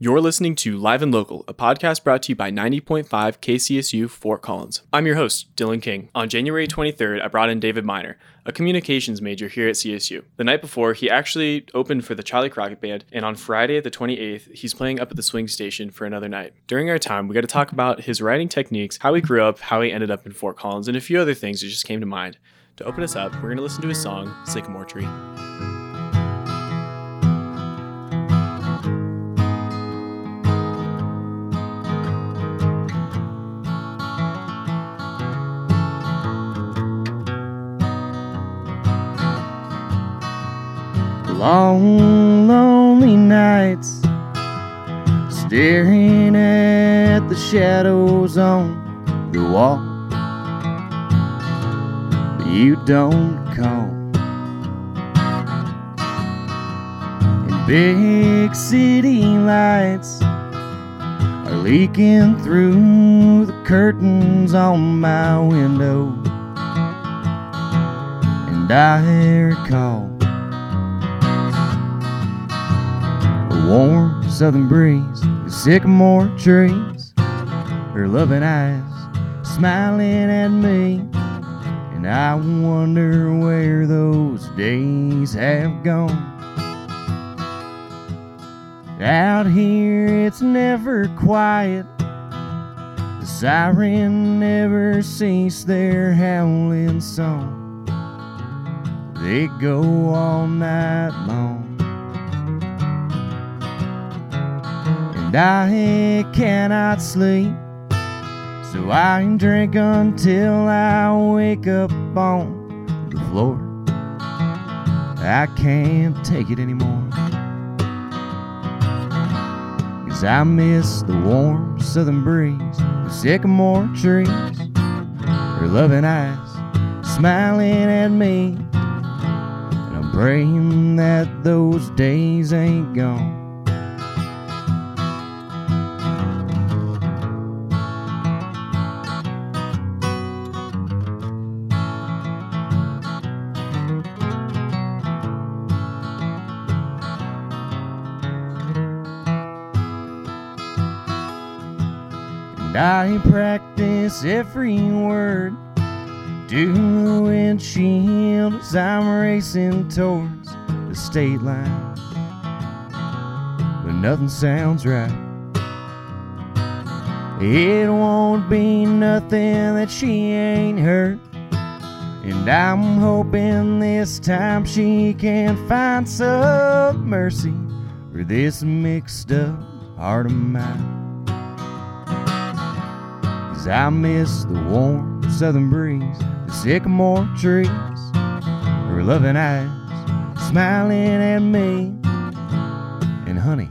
You're listening to Live and Local, a podcast brought to you by 90.5 KCSU Fort Collins. I'm your host, Dylan King. On January 23rd, I brought in David Miner, a communications major here at CSU. The night before, he actually opened for the Charley Crockett Band, and on Friday, the 28th, he's playing up at the swing station for another night. During our time, we got to talk about his writing techniques, how he grew up, how he ended up in Fort Collins, and a few other things that just came to mind. To open us up, we're going to listen to his song, Sycamore Tree. Long, lonely nights, staring at the shadows on the wall. You don't call. Big city lights are leaking through the curtains on my window. And I recall. Warm southern breeze, the sycamore trees, her loving eyes smiling at me. And I wonder where those days have gone. Out here, it's never quiet. The siren never cease their howling song. They go all night long. And I cannot sleep. So I drink until I wake up on the floor. I can't take it anymore. Cause I miss the warm southern breeze, the sycamore trees, her loving eyes smiling at me. And I'm praying that those days ain't gone. I practice every word to the windshield as I'm racing towards the state line. But nothing sounds right. It won't be nothing that she ain't hurt. And I'm hoping this time she can find some mercy for this mixed up heart of mine. I miss the warm southern breeze, the sycamore trees, her loving eyes smiling at me. And honey,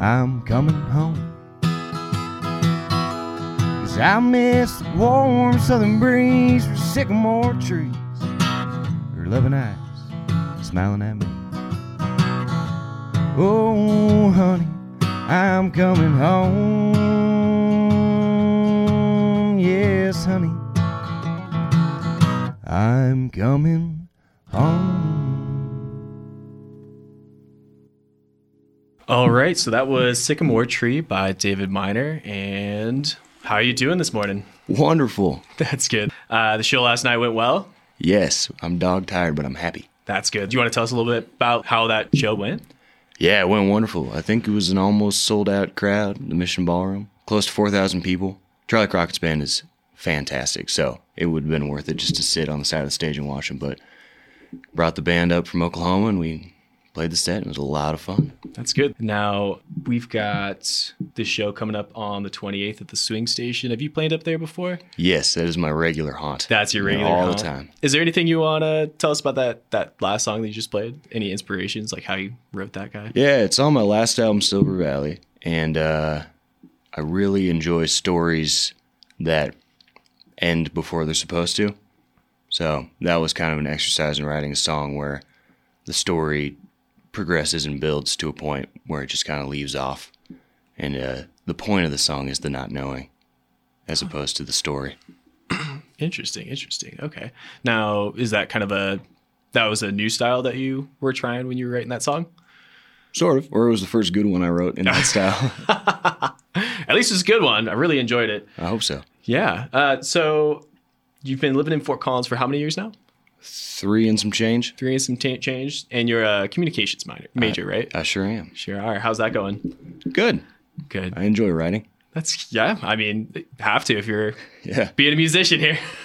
I'm coming home. Cause I miss the warm southern breeze, her sycamore trees, her loving eyes smiling at me. Oh, honey, I'm coming home. Yes, honey, I'm coming home. All right, so that was Sycamore Tree by David Miner. And how are you doing this morning? Wonderful. That's good. Uh, the show last night went well. Yes, I'm dog tired, but I'm happy. That's good. Do you want to tell us a little bit about how that show went? Yeah, it went wonderful. I think it was an almost sold out crowd, the Mission Ballroom. Close to 4,000 people. Charley Crockett's band is fantastic, so it would have been worth it just to sit on the side of the stage and watch them. But brought the band up from Oklahoma and we played the set. and It was a lot of fun. That's good. Now we've got this show coming up on the 28th at the Swing Station. Have you played up there before? Yes, that is my regular haunt. That's your regular all haunt? the time. Is there anything you want to tell us about that that last song that you just played? Any inspirations, like how you wrote that guy? Yeah, it's on my last album, Silver Valley, and uh, I really enjoy stories that end before they're supposed to. So that was kind of an exercise in writing a song where the story progresses and builds to a point where it just kind of leaves off, and uh, the point of the song is the not knowing, as opposed to the story. Interesting, interesting. Okay. Now, is that kind of a that was a new style that you were trying when you were writing that song? Sort of. Or it was the first good one I wrote in that style. At least it's a good one. I really enjoyed it. I hope so. Yeah. Uh, so you've been living in Fort Collins for how many years now? Three and some change. Three and some t- change. And you're a communications minor, major, right? I sure am. Sure are. How's that going? Good. Good. I enjoy writing. That's yeah. I mean, have to if you're Yeah. being a musician here.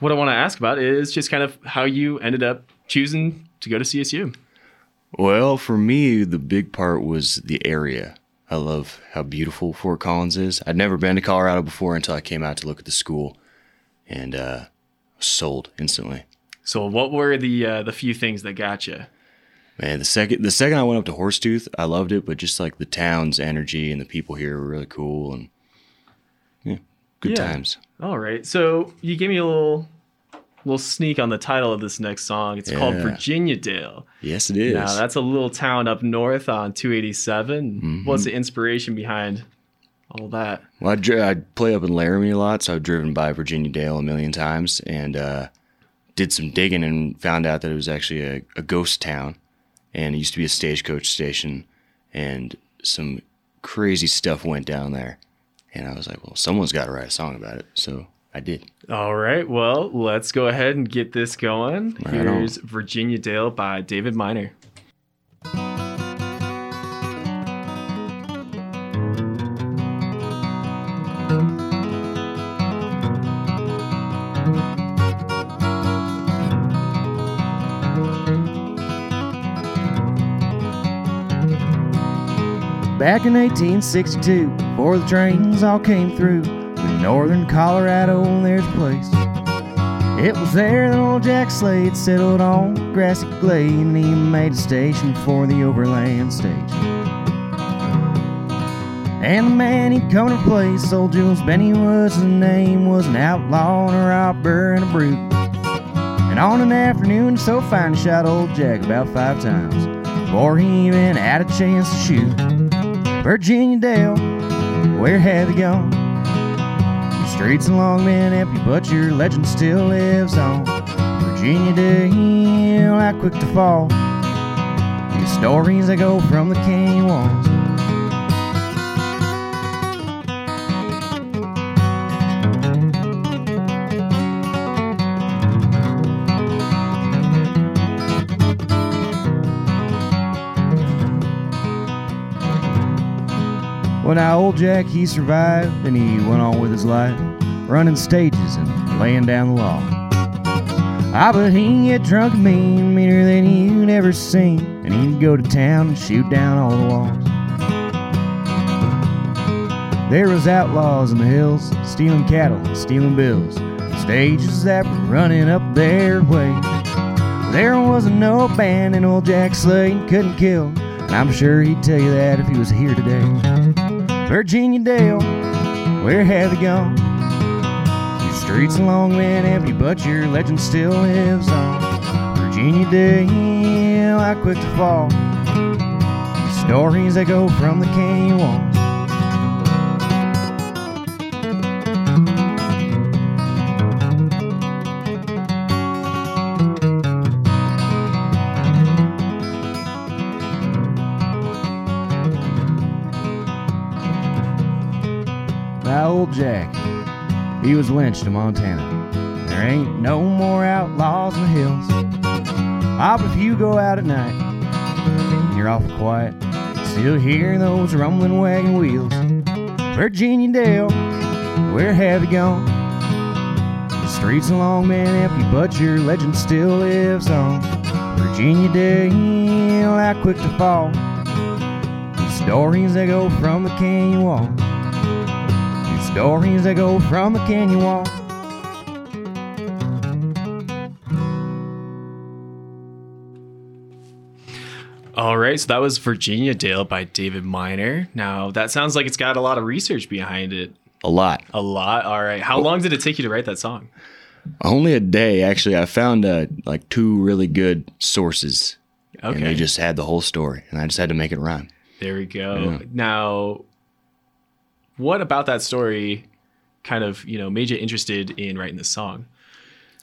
what I want to ask about is just kind of how you ended up choosing to go to CSU. Well, for me, the big part was the area. I love how beautiful Fort Collins is. I'd never been to Colorado before until I came out to look at the school, and uh, sold instantly. So, what were the uh, the few things that got you? Man, the second the second I went up to Horsetooth, I loved it, but just like the town's energy and the people here were really cool and yeah, good Yeah. times. All right. So you gave me a little little sneak on the title of this next song. It's called Virginia Dale. Yes, it is. Now that's a little town up north on 287. Mm-hmm. What's the inspiration behind all that? Well, I'd, dri- I'd play up in Laramie a lot, so I've driven by Virginia Dale a million times and uh, did some digging and found out that it was actually a, a ghost town. And it used to be a stagecoach station, and some crazy stuff went down there. And I was like, well, someone's got to write a song about it. So I did. All right. Well, let's go ahead and get this going. Right on. Here's Virginia Dale by David Miner. Back in 1862, before the trains all came through, in northern Colorado, there's a place. It was there that old Jack Slade settled on grassy glade, and he made a station for the overland stage. And the man he'd come to replace, old Jules Beni was his name, was an outlaw and a robber and a brute. And on an afternoon so fine, he shot old Jack about five times before he even had a chance to shoot. Virginia Dale, where have you gone? The streets have long been empty, but your legend still lives on. Virginia to Dale, how quick to fall. These stories that go from the canyon walls. Well, now old Jack, he survived and he went on with his life, running stages and laying down the law. Ah, but he'd get drunk mean, meaner than you'd ever seen, and he'd go to town and shoot down all the walls. There was outlaws in the hills, stealing cattle and stealing bills, stages that were running up their way. There wasn't no band, and old Jack Slade couldn't kill, and I'm sure he'd tell you that if he was here today. Virginia Dale, where have you gone? Your streets long been empty, but your legend still lives on. Virginia Dale, how quick to fall. Stories that go from the canyon. He was lynched in Montana. There ain't no more outlaws in the hills. But if you go out at night, you're awful quiet, still hear those rumbling wagon wheels. Virginia Dale, where have you gone? The streets have long been empty, but your legend still lives on. Virginia Dale, how quick to fall. These stories that go from the canyon wall. Stories that go from the canyon wall. All right, so that was Virginia Dale by David Miner. Now, that sounds like it's got a lot of research behind it. A lot. A lot. All right. How long did it take you to write that song? Only a day, actually. I found uh, like two really good sources, and Okay. they just had the whole story, and I just had to make it rhyme. There we go. Yeah. Now, what about that story kind of, you know, made you interested in writing this song?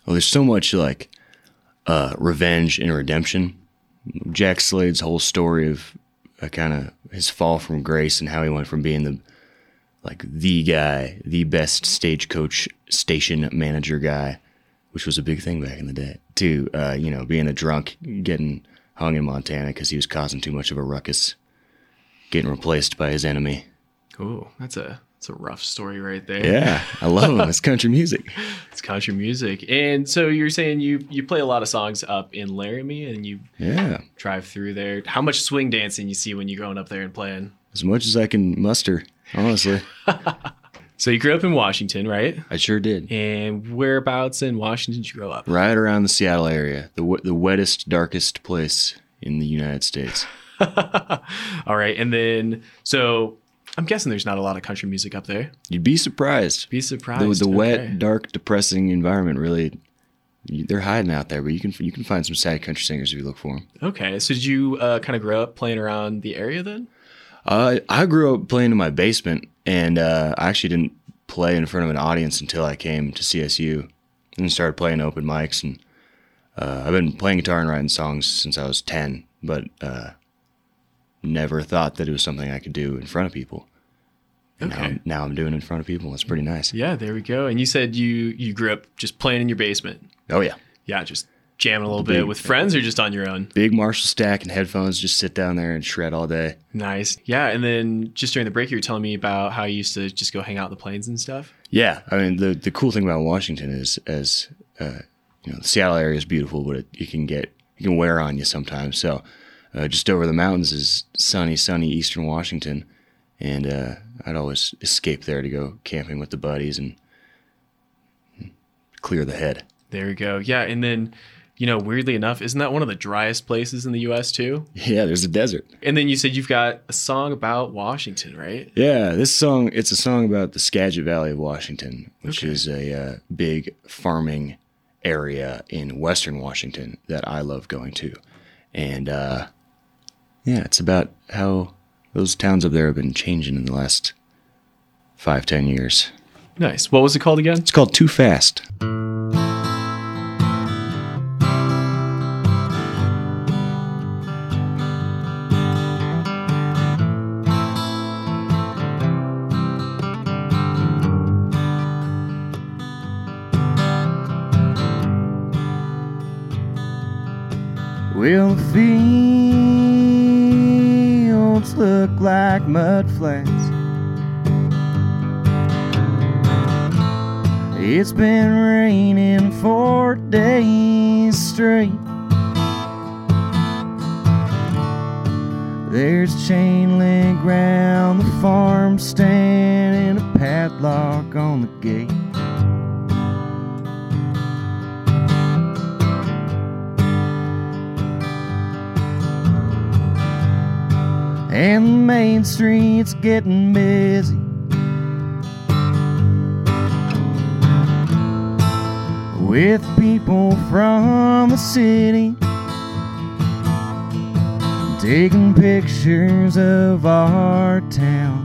Well, there's so much like uh, revenge and redemption Jack Slade's whole story of uh, kind of his fall from grace and how he went from being the like the guy, the best stagecoach station manager guy, which was a big thing back in the day, to uh, you know being a drunk, getting hung in Montana because he was causing too much of a ruckus, getting replaced by his enemy. Ooh, that's a that's a rough story right there. Yeah, I love him. It's country music. It's country music. And so you're saying you you play a lot of songs up in Laramie and you Yeah, drive through there. How much swing dancing you see when you're going up there and playing? as much as I can muster. Honestly, So you grew up in Washington, right? I sure did. And whereabouts in Washington did you grow up? Right around the Seattle area, the w- the wettest, darkest place in the United States. All right. And then so I'm guessing there's not a lot of country music up there. You'd be surprised. Be The, surprised. the wet, Okay. dark, depressing environment really. They're hiding out there, but you can you can find some sad country singers if you look for them. Okay. So did you uh, kind of grow up playing around the area then? Uh, I grew up playing in my basement, and uh, I actually didn't play in front of an audience until I came to CSU and started playing open mics. And uh, I've been playing guitar and writing songs since I was ten, but uh, never thought that it was something I could do in front of people. And now, Okay. I'm, now I'm doing it in front of people. It's pretty nice. Yeah, there we go. And you said you you grew up just playing in your basement. Oh yeah, Yeah, just jamming a little bit with friends or just on your own. big Marshall stack and headphones. Just sit down there and shred all day. Nice. Yeah, and then just during the break, you were telling me about how you used to just go hang out in the plains and stuff. Yeah, I mean the the cool thing about Washington is as uh, you know the Seattle area is beautiful, but it, it can get it can wear on you sometimes. So uh, just over the mountains is sunny, sunny eastern Washington, and uh, I'd always escape there to go camping with the buddies and clear the head. There we go. Yeah, and then you know, weirdly enough, isn't that one of the driest places in the U.S. too? Yeah, there's a desert. And then you said you've got a song about Washington, right? Yeah, this song it's a song about the Skagit Valley of Washington, which Okay. is a uh, big farming area in western Washington that I love going to. And uh, yeah, it's about how those towns up there have been changing in the last five, ten years. Nice. What was it called again? It's called Too Fast. Well, fields look like mud flats. It's been raining four days straight. There's chain link round the farm stand and a padlock on the gate. And the main street's getting busy. With people from the city taking pictures of our town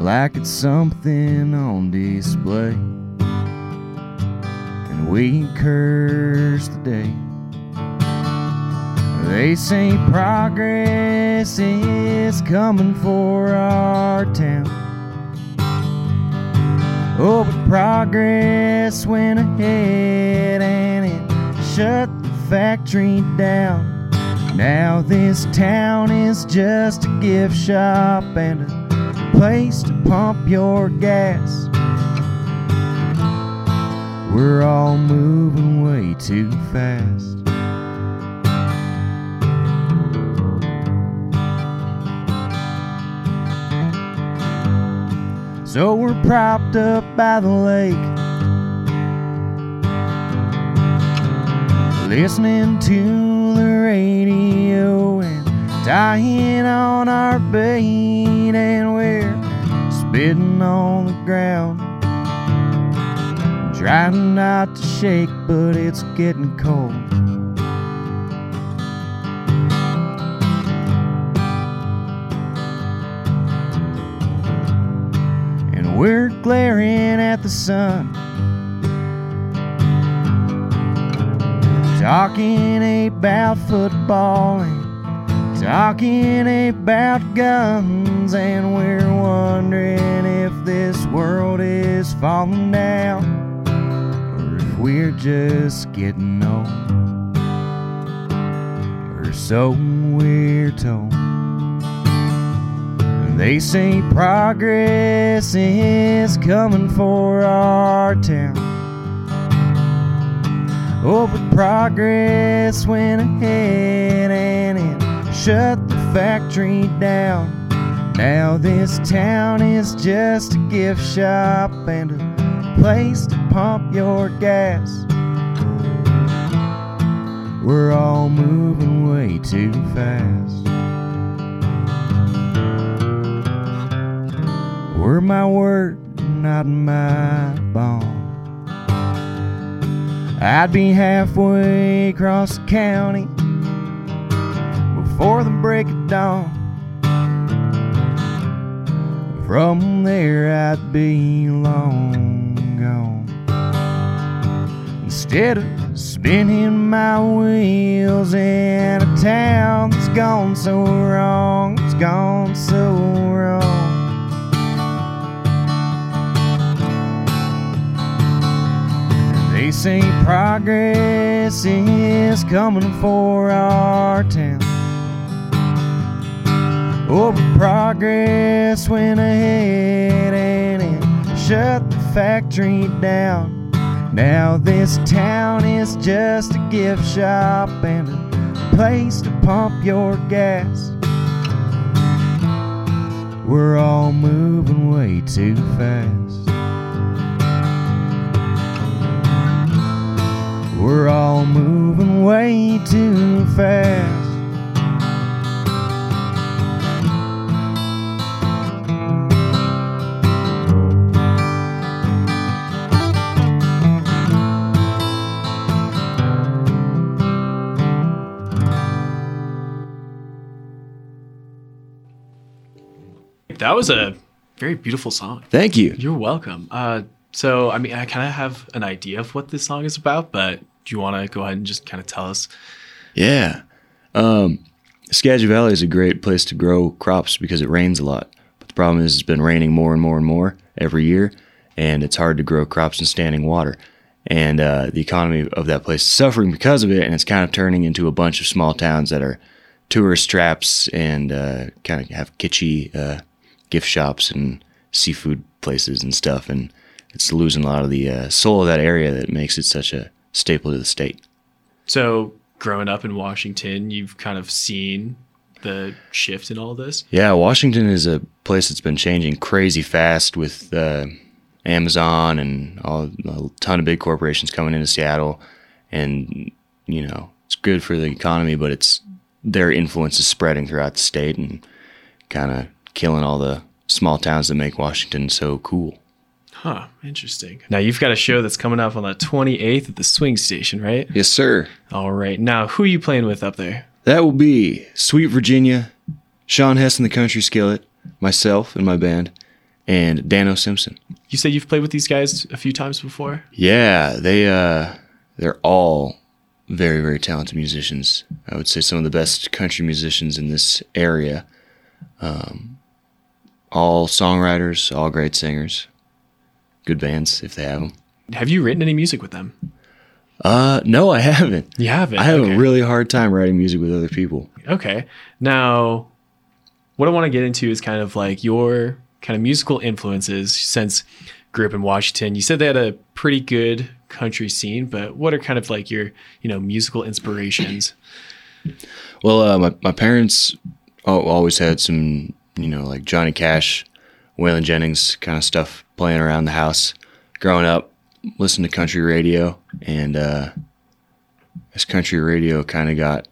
like it's something on display. And we curse the day. They say progress is coming for our town. Oh, but progress went ahead and it shut the factory down. Now this town is just a gift shop and a place to pump your gas. We're all moving way too fast. So we're propped up by the lake, listening to the radio and tying on our bait, and we're spitting on the ground, trying not to shake, but it's getting cold. We're glaring at the sun. talking about football and talking about guns, and we're wondering if this world is falling down or if we're just getting old. Or so we're told. They say progress is coming for our town. Oh, but progress went ahead and it shut the factory down. Now this town is just a gift shop and a place to pump your gas. We're all moving way too fast. Were my word, not my bond. I'd be halfway across the county before the break of dawn. From there, I'd be long gone. Instead of spinning my wheels in a town that's gone so wrong, it's gone so wrong. Say progress is coming for our town. Oh, progress went ahead and it shut the factory down. Now this town is just a gift shop and a place to pump your gas. We're all moving way too fast. We're all moving way too fast. That was a very beautiful song. Thank you. You're welcome. Uh, so, I mean, I kind of have an idea of what this song is about, but do you want to go ahead and just kind of tell us? Yeah. Um, Skagit Valley is a great place to grow crops because it rains a lot. But the problem is it's been raining more and more and more every year, and it's hard to grow crops in standing water. And uh, the economy of that place is suffering because of it, and it's kind of turning into a bunch of small towns that are tourist traps and uh, kind of have kitschy uh, gift shops and seafood places and stuff. And it's losing a lot of the uh, soul of that area that makes it such a staple to the state. So, growing up in Washington, you've kind of seen the shift in all this. Yeah, Washington is a place that's been changing crazy fast with uh, Amazon and all, a ton of big corporations coming into Seattle, and you know it's good for the economy, but it's their influence is spreading throughout the state and kind of killing all the small towns that make Washington so cool. Huh, interesting. Now you've got a show that's coming up on the 28th at the Swing Station, right? Yes, sir. All right. Now, who are you playing with up there? That will be Sweet Virginia, Sean Hess and the Country Skillet, myself and my band, and Dano Simpson. You said you've played with these guys a few times before. Yeah, they uh, they're all very very talented musicians. I would say some of the best country musicians in this area. Um, all songwriters, all great singers, good bands if they have them. Have you written any music with them? Uh, no, I haven't. You haven't. I have okay. a really hard time writing music with other people. Okay. Now, what I want to get into is kind of like your kind of musical influences since grew up in Washington. You said they had a pretty good country scene, but what are kind of like your, you know, musical inspirations? Well, uh, my my parents always had some, you know, like Johnny Cash, Waylon Jennings kind of stuff playing around the house. Growing up, listening to country radio, and uh, as country radio kind of got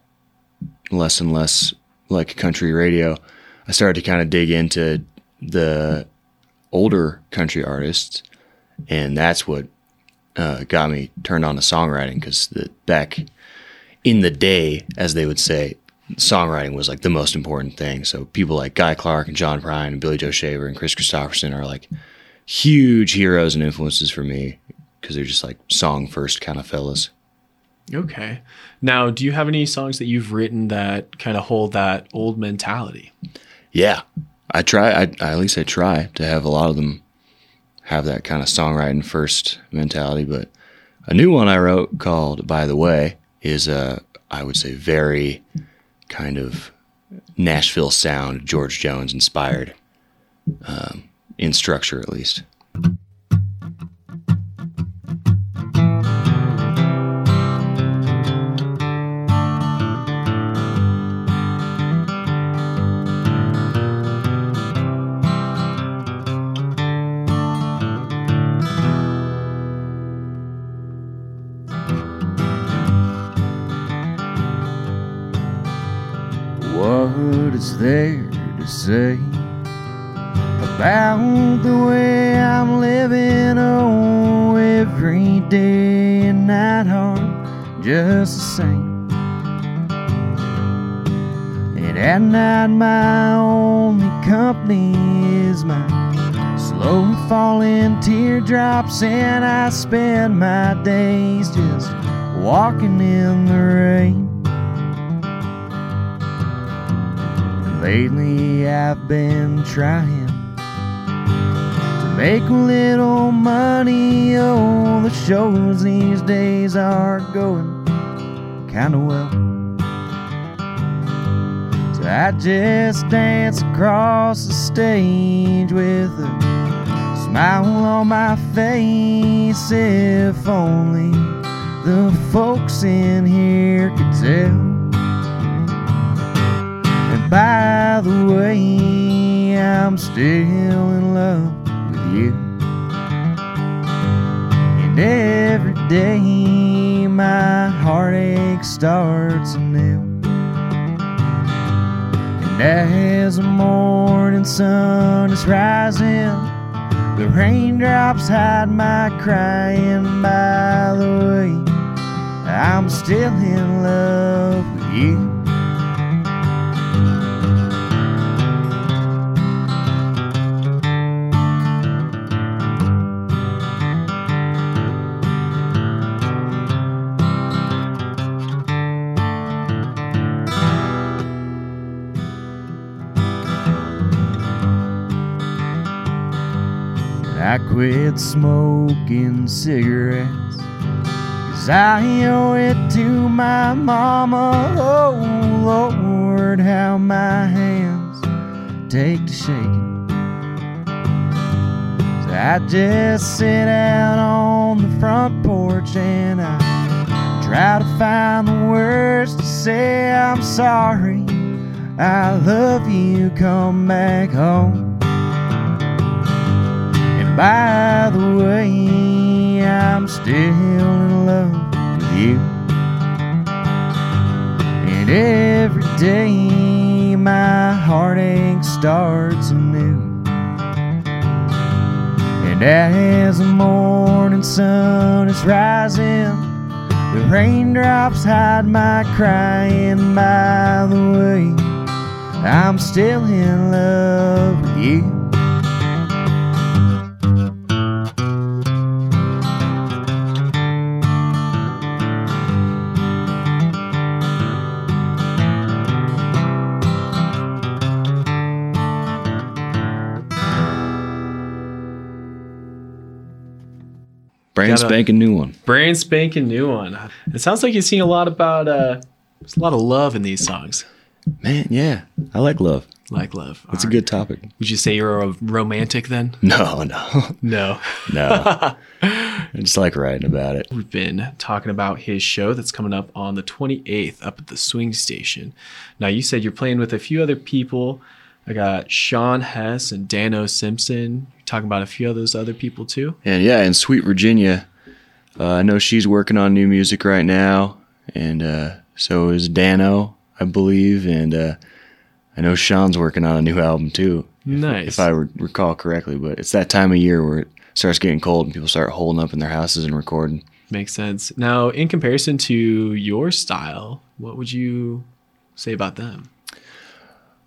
less and less like country radio, I started to kind of dig into the older country artists, and that's what uh, got me turned on to songwriting because back in the day, as they would say, songwriting was like the most important thing. So people like Guy Clark and John Prine and Billy Joe Shaver and Kris Kristofferson are like huge heroes and influences for me because they're just like song first kind of fellas. Okay. Now, do you have any songs that you've written that kind of hold that old mentality? Yeah, I try. I, I at least I try to have a lot of them have that kind of songwriting first mentality. But a new one I wrote called "By the Way" is a I would say very kind of Nashville sound, George Jones inspired, um, in structure at least. Teardrops, and I spend my days just walking in the rain. Lately I've been trying to make a little money. Oh, the shows these days are going kinda well. So I just dance across the stage with a smile on my face. If only the folks in here could tell. And by the way, I'm still in love with you. And every day my heartache starts anew. And as the morning sun is rising, the raindrops hide my crying. By the way, I'm still in love with you. I quit smoking cigarettes. Cause I owe it to my mama. Oh Lord, how my hands take to shaking. So I just sit out on the front porch and I try to find the words to say I'm sorry. I love you, come back home. By the way, I'm still in love with you. And every day my heartache starts anew. And as the morning sun is rising, the raindrops hide my crying. By the way, I'm still in love with you. Brand spanking new one. Brand spanking new one. It sounds like you sing a lot about uh there's a lot of love in these songs. Man, yeah, I like love. Like love. It's a good topic. Would you say you're a romantic then? No, no, No. no. I just like writing about it. We've been talking about his show that's coming up on the 28th up at the Swing Station. Now, you said you're playing with a few other people. I got Sean Hess and Dano Simpson. Talking about a few of those other people too. And yeah, and Sweet Virginia, uh, I know she's working on new music right now, and uh, so is Dano, I believe, and uh, I know Sean's working on a new album too, Nice. if I re- recall correctly. But it's that time of year where it starts getting cold and people start holding up in their houses and recording. Makes sense. Now, in comparison to your style, what would you say about them?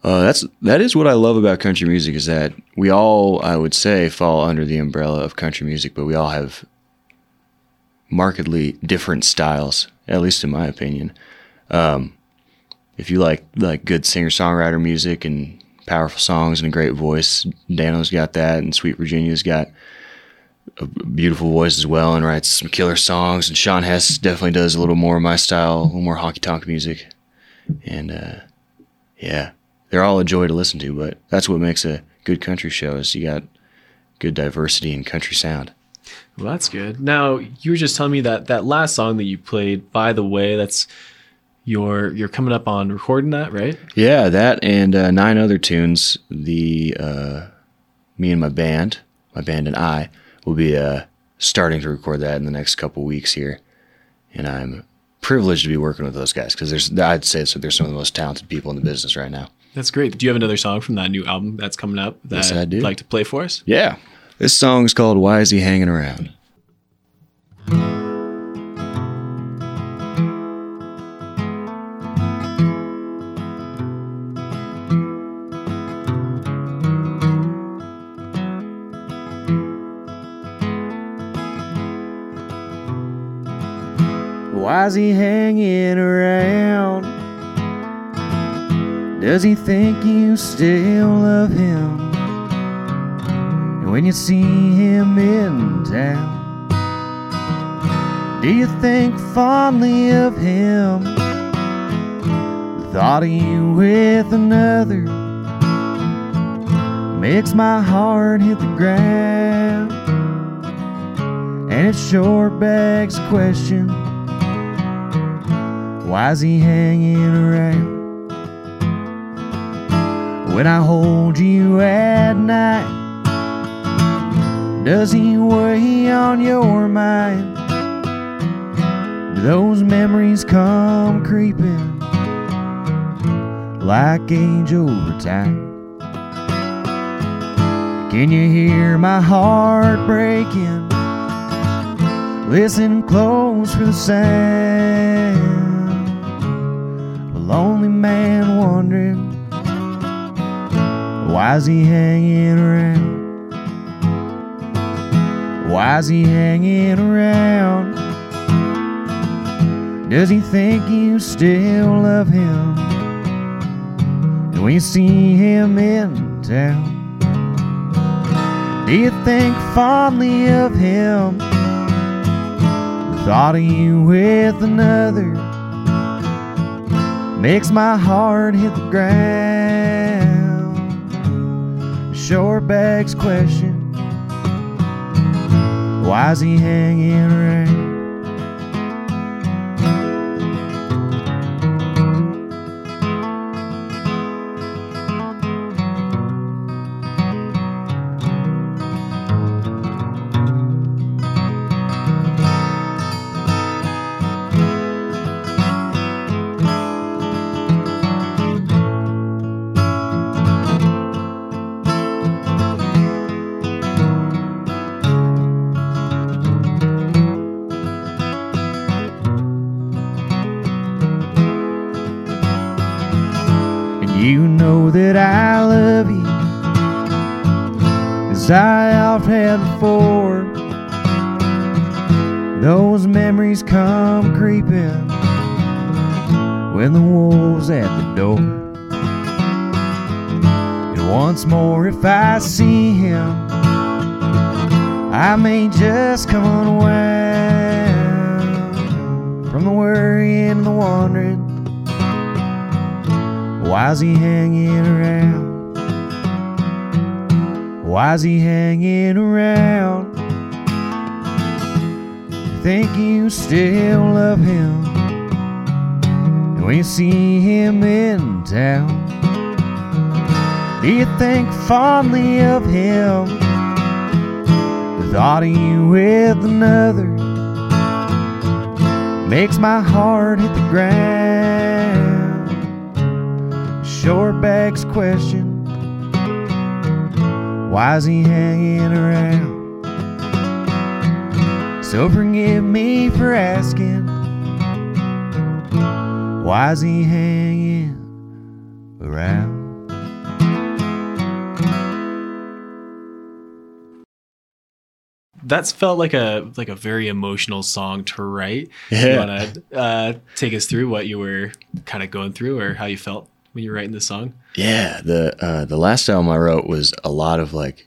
Uh, that's that is what I love about country music is that we all, I would say, fall under the umbrella of country music, but we all have markedly different styles at least in my opinion. Um, if you like like good singer songwriter music and powerful songs and a great voice, Dano's got that, and Sweet Virginia's got a beautiful voice as well and writes some killer songs. And Sean Hess definitely does a little more of my style, a little more honky tonk music. And uh, yeah, they're all a joy to listen to. But that's what makes a good country show is you got good diversity in country sound. Well, that's good. Now you were just telling me that that last song that you played. By the way, that's you're you're coming up on recording that, right? Yeah, that and uh, nine other tunes. The uh, me and my band, my band and I, will be uh, starting to record that in the next couple weeks here, and I'm privileged to be working with those guys because there's I'd say so. They're some of the most talented people in the business right now. That's great. Do you have another song from that new album that's coming up that Yes, I do. you'd like to play for us? Yeah, this song is called "Why Is He Hanging Around." Why's he hanging around? Does he think you still love him? And when you see him in town, do you think fondly of him? Thought of you with another makes my heart hit the ground. And it sure begs the question Why's he hanging around? When I hold you at night, does he weigh on your mind? Do those memories come creeping like age over time? Can you hear my heart breaking? Listen close for the sound. A lonely man wondering why's he hanging around? Why's he hanging around? Does he think you still love him? When you see him in town, do you think fondly of him? The thought of you with another makes my heart hit the ground. Sure begs question why's he hanging around? As I oft had before Those memories come creeping When the wolf's at the door And once more if I see him I may just come unwound From the worry and the wandering Why's he hanging around? Why's he hanging around? Think you still love him? When you see him in town, do you think fondly of him? The thought of you with another makes my heart hit the ground sure begs question why's he hanging around so forgive me for asking why's he hanging around that's felt like a like a very emotional song to write. Yeah. You want to uh, take us through what you were kind of going through or how you felt when you were writing this song? Yeah, the uh, the last album I wrote was a lot of like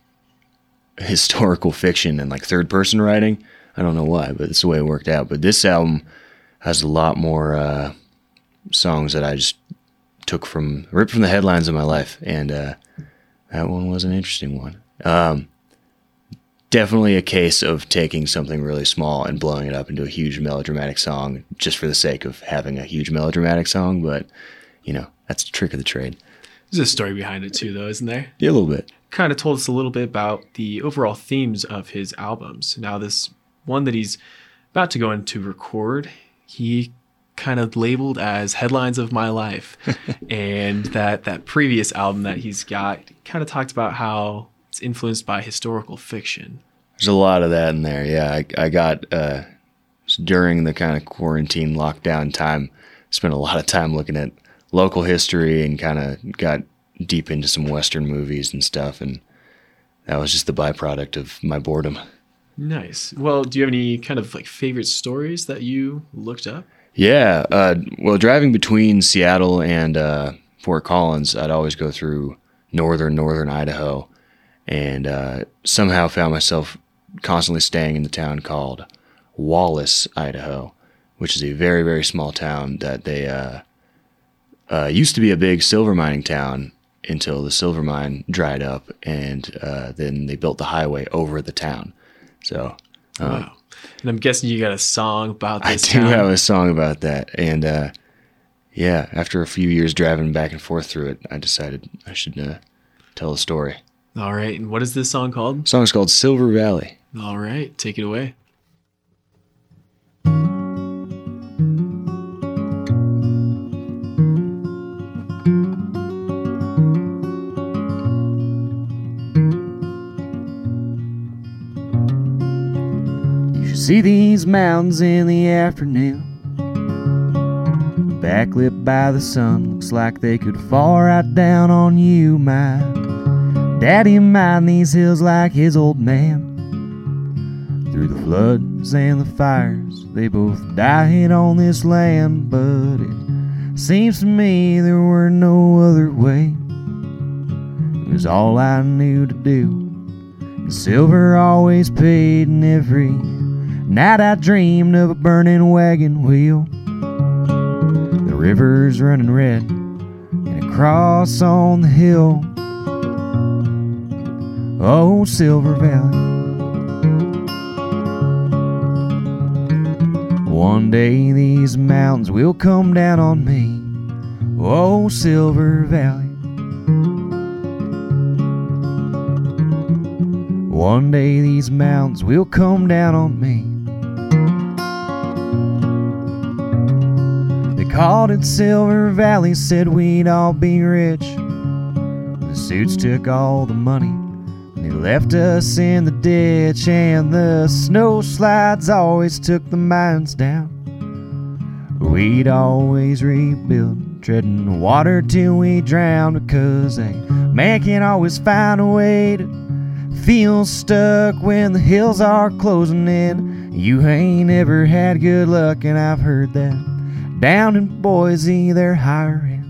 historical fiction and like third person writing. I don't know why, but it's the way it worked out. But this album has a lot more uh, songs that I just took from ripped from the headlines of my life, and uh, that one was an interesting one. Um, definitely a case of taking something really small and blowing it up into a huge melodramatic song just for the sake of having a huge melodramatic song. But you know, that's the trick of the trade. There's a story behind it too, though, isn't there? Yeah, a little bit. Kind of told us a little bit about the overall themes of his albums. Now, this one that he's about to go into record, he kind of labeled as headlines of my life and that that previous album that he's got kind of talked about how it's influenced by historical fiction There's a lot of that in there. Yeah, I, I got uh, during the kind of quarantine lockdown time, spent a lot of time looking at local history and kind of got deep into some Western movies and stuff. And that was just the byproduct of my boredom. nice well do you have any kind of like favorite stories that you looked up Yeah. Uh, well, driving between Seattle and uh, Fort Collins, I'd always go through northern, northern Idaho, and uh, somehow found myself constantly staying in the town called Wallace, Idaho, which is a very, very small town that they uh, used to be a big silver mining town until the silver mine dried up, and uh, then they built the highway over the town. So wow and i'm guessing you got a song about I do town. have a song about that, and uh, yeah, after a few years driving back and forth through it, I decided I should uh, tell a story. all right and what is this song called The is called Silver Valley. all right take it away see these mountains in the afternoon. Backlit by the sun, looks like they could fall right down on you, my daddy. Mind these hills like his old man. Through the floods and the fires, they both died on this land, but it seems to me there were no other way. It was all I knew to do. Silver always paid, in every night I dreamed of a burning wagon wheel. The river's running red, and a cross on the hill. Oh, Silver Valley. One day these mountains will come down on me. Oh, Silver Valley. One day these mountains will come down on me. Called it Silver Valley, said we'd all be rich. The suits took all the money, they left us in the ditch, and the snow slides always took the mines down. We'd always rebuild, treading water till we drowned, because a man can always find a way to feel stuck when the hills are closing in. You ain't ever had good luck, and I've heard that. Down in Boise, they're hiring.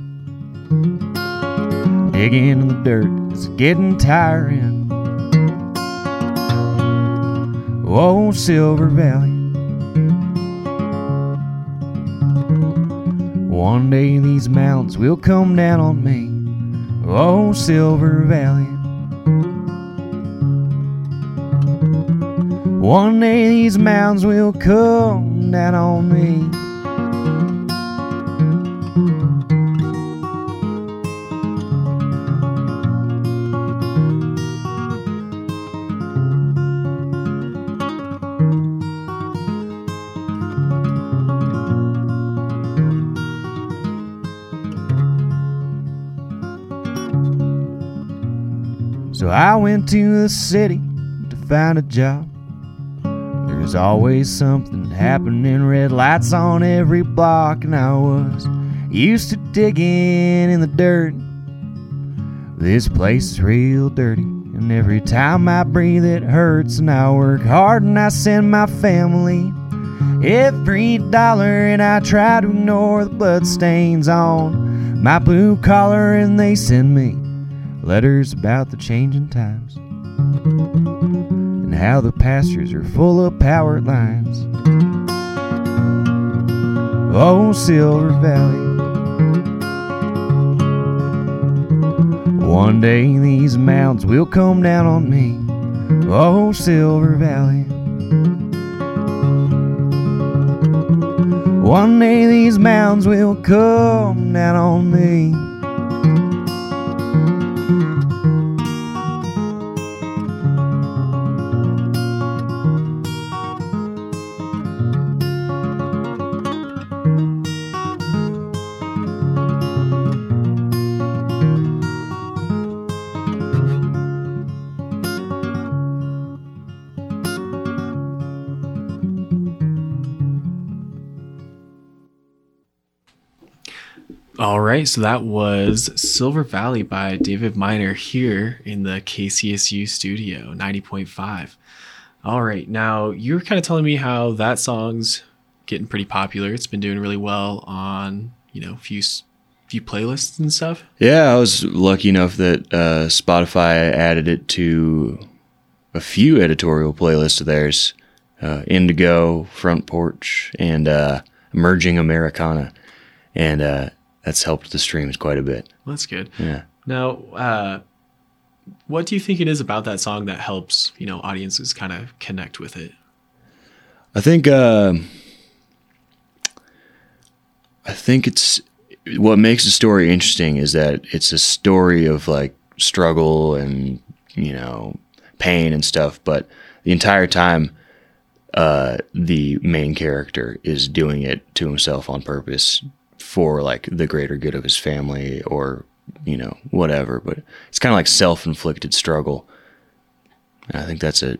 Digging in the dirt is getting tiring. Oh, Silver Valley. One day these mountains will come down on me. Oh, Silver Valley. One day these mountains will come down on me. I went to the city to find a job. There's always something happening, red lights on every block, and I was used to digging in the dirt. This place is real dirty, And every time I breathe, it hurts. And I work hard and I send my family every dollar. And I try to ignore the bloodstains on my blue collar. And they send me letters about the changing times and how the pastures are full of power lines. Oh, Silver Valley. One day these mounds will come down on me. Oh, Silver Valley. One day these mounds will come down on me. Right, so that was Silver Valley by David Miner here in the KCSU studio, 90.5. All right, now you were kind of telling me how that song's getting pretty popular. It's been doing really well on, you know, a few few playlists and stuff. Yeah, I was lucky enough that uh, Spotify added it to a few editorial playlists of theirs uh, Indigo, Front Porch, and uh, Emerging Americana. And uh, that's helped the streams quite a bit. Well, that's good. Yeah. Now, uh, what do you think it is about that song that helps, you know, audiences kind of connect with it? I think uh, I think it's what makes the story interesting is that it's a story of like struggle and you know pain and stuff, but the entire time uh, the main character is doing it to himself on purpose for like the greater good of his family or you know whatever. But it's kind of like self-inflicted struggle. And I think that's a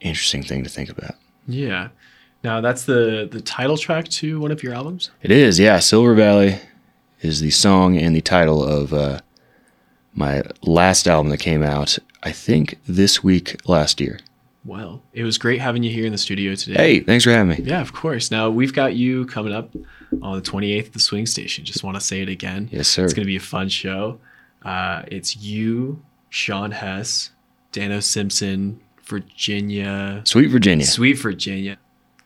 interesting thing to think about. Yeah. Now that's the the title track to one of your albums. It is, yeah. Silver Valley is the song and the title of uh, my last album that came out, I think, this week last year. Well, it was great having you here in the studio today. Hey, thanks for having me. Yeah, of course. Now we've got you coming up on the 28th at the Swing Station. Just want to say it again. Yes, sir. It's going to be a fun show. Uh, it's you, Sean Hess, Dano Simpson, Virginia, Sweet Virginia. Sweet Virginia.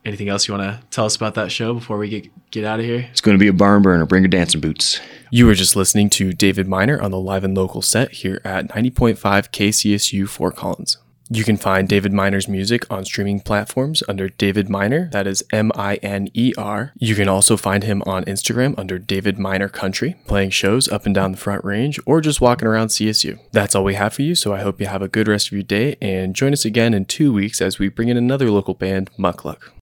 Anything else you want to tell us about that show before we get get out of here? It's going to be a barn burner. Bring your dancing boots. You were just listening to David Miner on the live and local set here at 90.5 KCSU Fort Collins. You can find David Miner's music on streaming platforms under David Miner, that is M I N E R. You can also find him on Instagram under David Miner Country, playing shows up and down the Front Range or just walking around CSU. That's all we have for you, so I hope you have a good rest of your day and join us again in two weeks as we bring in another local band, Muckluck.